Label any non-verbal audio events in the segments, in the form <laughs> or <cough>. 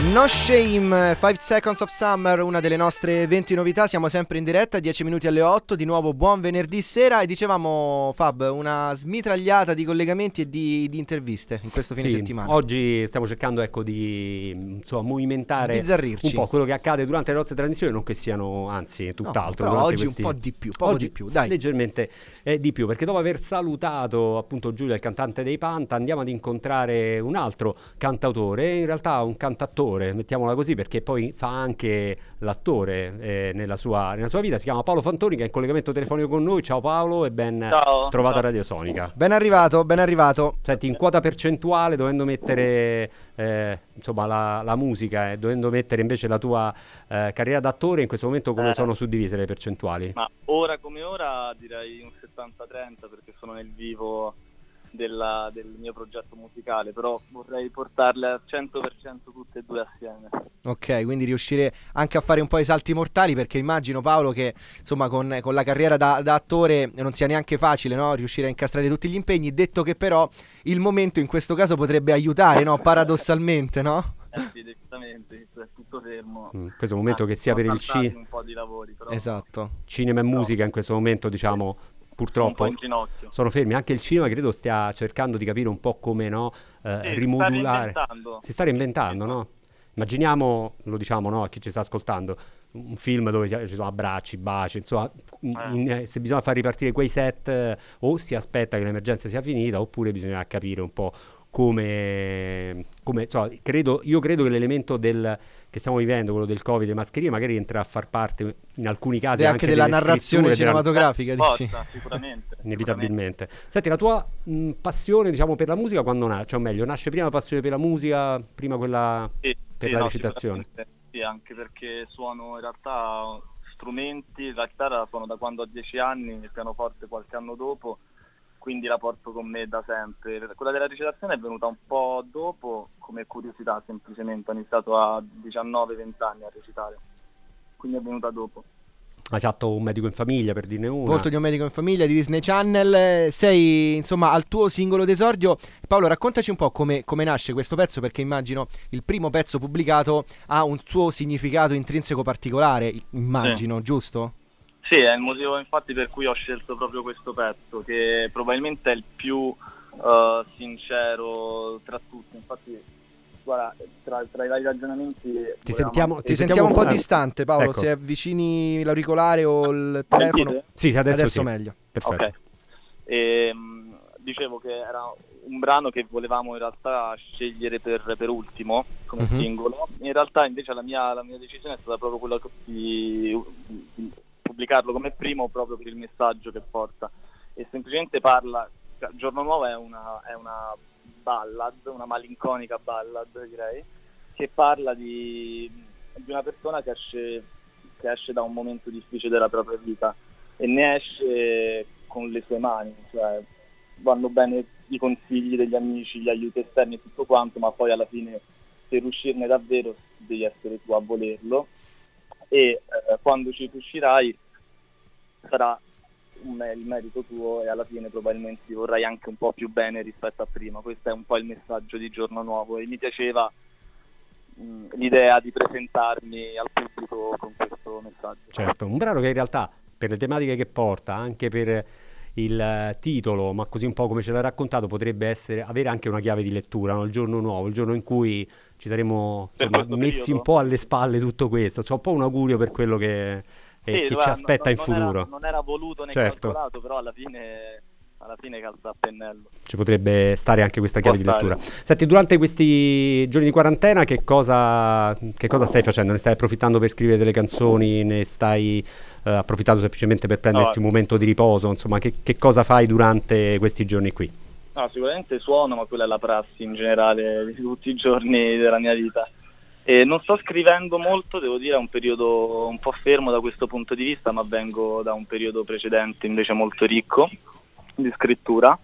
No Shame, 5 Seconds of Summer, una delle nostre 20 novità, siamo sempre in diretta, 10 minuti alle 8, di nuovo buon venerdì sera e dicevamo Fab, una smitragliata di collegamenti e di, di interviste in questo fine Sì, settimana. Oggi stiamo cercando ecco, di insomma, movimentare un po' quello che accade durante le nostre trasmissioni, non che siano anzi tutt'altro. durante oggi questi- un po' di più, Oggi di più, dai. Leggermente eh, di più, perché dopo aver salutato appunto Giulia, il cantante dei Panta, andiamo ad incontrare un altro cantautore, in realtà un cantattore, mettiamola così, perché poi fa anche l'attore eh, nella, sua, nella sua vita. Si chiama Paolo Fantoni, che è in collegamento telefonico con noi. Ciao Paolo e ben Ciao. trovato Ciao. a Radio Sonica. Ben arrivato, ben arrivato. Senti, in quota percentuale, dovendo mettere eh, insomma, la, la musica e dovendo mettere invece la tua eh, carriera d'attore, in questo momento come Eh. sono suddivise le percentuali? Ma ora come ora direi un 70-30 perché sono nel vivo della- del mio progetto musicale, però vorrei portarle al 100% tutte e due assieme. Ok, quindi riuscire anche a fare un po' i salti mortali perché immagino Paolo che insomma con, con la carriera da, da attore non sia neanche facile no? riuscire a incastrare tutti gli impegni, detto che però il momento in questo caso potrebbe aiutare, no? paradossalmente, no? Eh sì, decisamente, è tutto fermo. Mm, questo è un momento Ah, che sia per il saltati ci- un po' di lavori, però Esatto. cinema e musica in questo momento, diciamo, purtroppo sono fermi. Anche il cinema credo stia cercando di capire un po' come no, eh, Sì, rimodulare. sta. Si sta reinventando, no? Immaginiamo, lo diciamo no, a chi ci sta ascoltando, un film dove ci sono abbracci, baci, insomma, in- in- eh, se bisogna far ripartire quei set eh, o si aspetta che l'emergenza sia finita oppure bisogna capire un po' come, come insomma, credo, io credo che l'elemento del, che stiamo vivendo, quello del Covid e mascherine, magari entra a far parte in alcuni casi E anche della narrazione scritture, della- cinematografica, dici? Forza, sicuramente. Inevitabilmente. Senti, la tua mh, passione, diciamo, per la musica quando nasce? O meglio, nasce prima la passione per la musica, prima quella Sì, per sì, la no, recitazione? sicuramente. Sì, anche perché suono in realtà strumenti, la chitarra la suono da quando ho 10 anni, il pianoforte qualche anno dopo, quindi la porto con me da sempre. Quella della recitazione è venuta un po' dopo, come curiosità semplicemente, ho iniziato a 19-20 anni a recitare, quindi è venuta dopo. Hai fatto un medico in famiglia, per dirne una. Volto di un medico in famiglia di Disney Channel, sei insomma al tuo singolo d'esordio. Paolo, raccontaci un po' come, come nasce questo pezzo, perché immagino il primo pezzo pubblicato ha un suo significato intrinseco particolare, immagino, giusto? Sì, è il motivo infatti per cui ho scelto proprio questo pezzo, che probabilmente è il più eh, sincero tra tutti. Infatti, guarda, tra, tra i vari ragionamenti... Ti sentiamo, Ti, sentiamo un po' eh, distante, Paolo, ecco. se avvicini l'auricolare o il telefono. Sentite? Sì, sì, adesso, Adesso sì. meglio. Perfetto. Ok. Ehm, dicevo che era un brano che volevamo in realtà scegliere per, per ultimo come Mhm. singolo. In realtà invece la mia, la mia decisione è stata proprio quella di, di pubblicarlo come primo proprio per il messaggio che porta. E semplicemente parla, cioè, Giorno Nuovo è una, è una ballad, una malinconica ballad direi, che parla di, di una persona che esce, che esce da un momento difficile della propria vita e ne esce con le sue mani, cioè vanno bene i consigli degli amici, gli aiuti esterni e tutto quanto, ma poi alla fine per uscirne davvero devi essere tu a volerlo e eh, quando ci riuscirai sarà il merito tuo e alla fine probabilmente ti vorrai anche un po' più bene rispetto a prima. Questo è un po' il messaggio di Giorno Nuovo e mi piaceva mh, l'idea di presentarmi al pubblico con questo messaggio. Certo, un brano che in realtà per le tematiche che porta, anche per il eh, titolo, ma così un po' come ce l'ha raccontato, potrebbe essere, avere anche una chiave di lettura, no? il giorno nuovo, il giorno in cui ci saremo insomma, messi periodo? un po' alle spalle tutto questo, cioè un po' un augurio per quello che, eh, Sì, che ci guarda, aspetta no- in non futuro. Era, non era voluto né Certo. calcolato, però alla fine, alla fine calza a pennello. Ci potrebbe stare anche questa chiave di Può lettura. stare. Senti, durante questi giorni di quarantena che cosa, che cosa stai facendo? Ne stai approfittando per scrivere delle canzoni? Ne stai eh, approfittando semplicemente per prenderti No. un momento di riposo? Insomma, che, che cosa fai durante questi giorni qui? No, sicuramente suono, ma quella è la prassi in generale di tutti i giorni della mia vita. E non sto scrivendo molto, devo dire, è un periodo un po' fermo da questo punto di vista, ma vengo da un periodo precedente invece molto ricco di scrittura.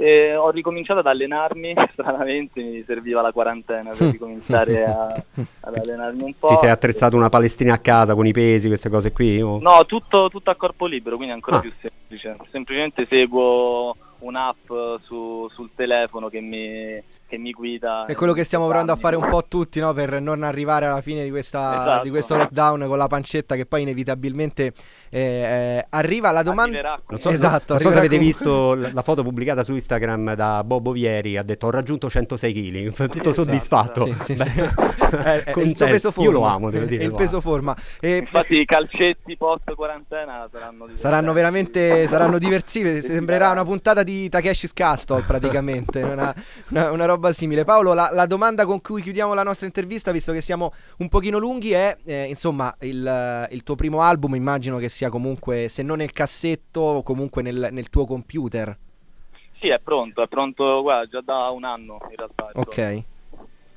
E ho ricominciato ad allenarmi, <laughs> stranamente mi serviva la quarantena per ricominciare a- <laughs> ad allenarmi un po'. Ti sei attrezzato una palestina a casa con i pesi, queste cose qui? o- No, tutto, tutto a corpo libero, quindi ancora Ah. più semplice. Semplicemente seguo un'app su, sul telefono che mi, che mi guida. È quello che stiamo provando a fare un po' tutti, no? Per non arrivare alla fine di, questa, Esatto. di questo lockdown con la pancetta che poi inevitabilmente eh, eh, arriva. La domanda... Non so, Esatto, non so se avete comunque- visto la foto pubblicata su Instagram da Bobo Vieri, ha detto ho raggiunto 106 kg, <laughs> tutto Esatto, soddisfatto. Sì, sì, Beh, sì. <laughs> Eh, eh, il suo contento. peso forma. Io lo amo, devo dire. È il peso amo. forma. E- Infatti i calcetti post quarantena saranno. Saranno veramente saranno diversi. <laughs> Sembrerà una puntata di Takeshi's Castle, praticamente. una, una- una roba simile. Paolo, la, la domanda con cui chiudiamo la nostra intervista, visto che siamo un pochino lunghi, è eh, insomma il, il tuo primo album. Immagino che sia comunque, se non nel cassetto, comunque nel, nel tuo computer. Sì, è pronto, è pronto guarda, già da un anno in realtà. pronto. Ok.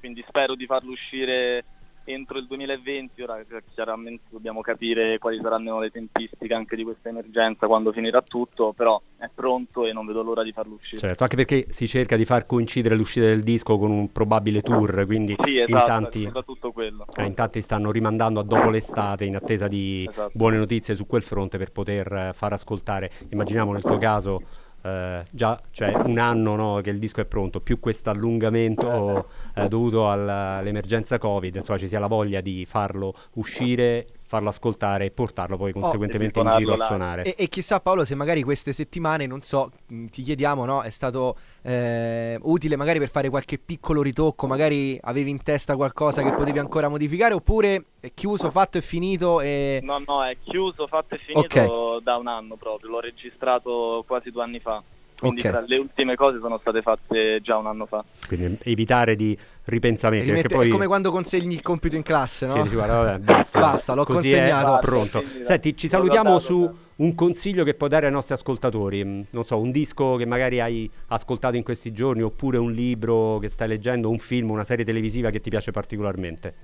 Quindi spero di farlo uscire entro il 2020. Ora chiaramente dobbiamo capire quali saranno le tempistiche anche di questa emergenza quando finirà tutto, però è pronto e non vedo l'ora di farlo uscire. Certo, anche perché si cerca di far coincidere l'uscita del disco con un probabile tour, quindi Sì, in, esatto, tanti, soprattutto quello. eh, in tanti stanno rimandando a dopo l'estate in attesa di Esatto. buone notizie su quel fronte per poter eh, far ascoltare. Immaginiamo nel tuo caso eh, già cioè un anno no, che il disco è pronto, più questo allungamento eh, dovuto all'emergenza Covid, insomma ci sia la voglia di farlo uscire, farlo ascoltare e portarlo poi conseguentemente in suonarlo giro a suonare. E, e chissà Paolo se magari queste settimane, non so, mh, ti chiediamo, no? È stato eh, utile magari per fare qualche piccolo ritocco, magari avevi in testa qualcosa che potevi ancora modificare oppure è chiuso, fatto e finito e... No, no, è chiuso, fatto e finito da un anno proprio. L'ho registrato quasi due anni fa. Quindi Ok. tra le ultime cose sono state fatte già un anno fa. Quindi evitare di ripensamenti, rimette- poi... È come quando consegni il compito in classe, no? Sì, dici, guarda, vabbè, basta, Basta, l'ho Così consegnato. È pronto. Quindi, Senti, ci salutiamo guardato, su dai. un consiglio che puoi dare ai nostri ascoltatori. Mm, Non so, un disco che magari hai ascoltato in questi giorni, oppure un libro che stai leggendo, un film, una serie televisiva che ti piace particolarmente.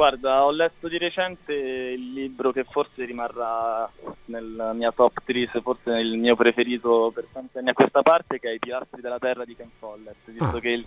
Guarda, ho letto di recente il libro che forse rimarrà nella mia top 3, se forse il mio preferito per tanti anni a questa parte, che è I pilastri della terra di Ken Follett, visto Ah. che, il-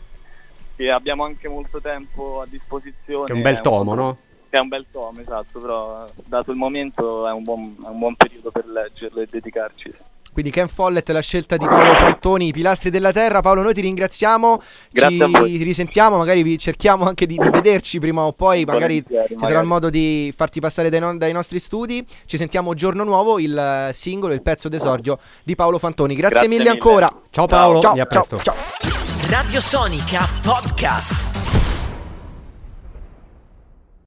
che abbiamo anche molto tempo a disposizione. Che è un bel tomo, no? Che è un bel tomo, esatto, però dato il momento è un buon, è un buon periodo per leggerlo e dedicarci. Quindi Ken Follett, la scelta di Paolo Fantoni, i pilastri della terra. Paolo, noi ti ringraziamo, Grazie a ci voi. risentiamo, magari vi cerchiamo anche di, di vederci prima o poi, magari ci sarà magari. il modo di farti passare dai, non- dai nostri studi. Ci sentiamo giorno nuovo, il singolo, il pezzo d'esordio di Paolo Fantoni. Grazie, Grazie mille mille. ancora. Ciao Paolo, Ciao, e a ciao, presto. ciao. Radio Sonica Podcast.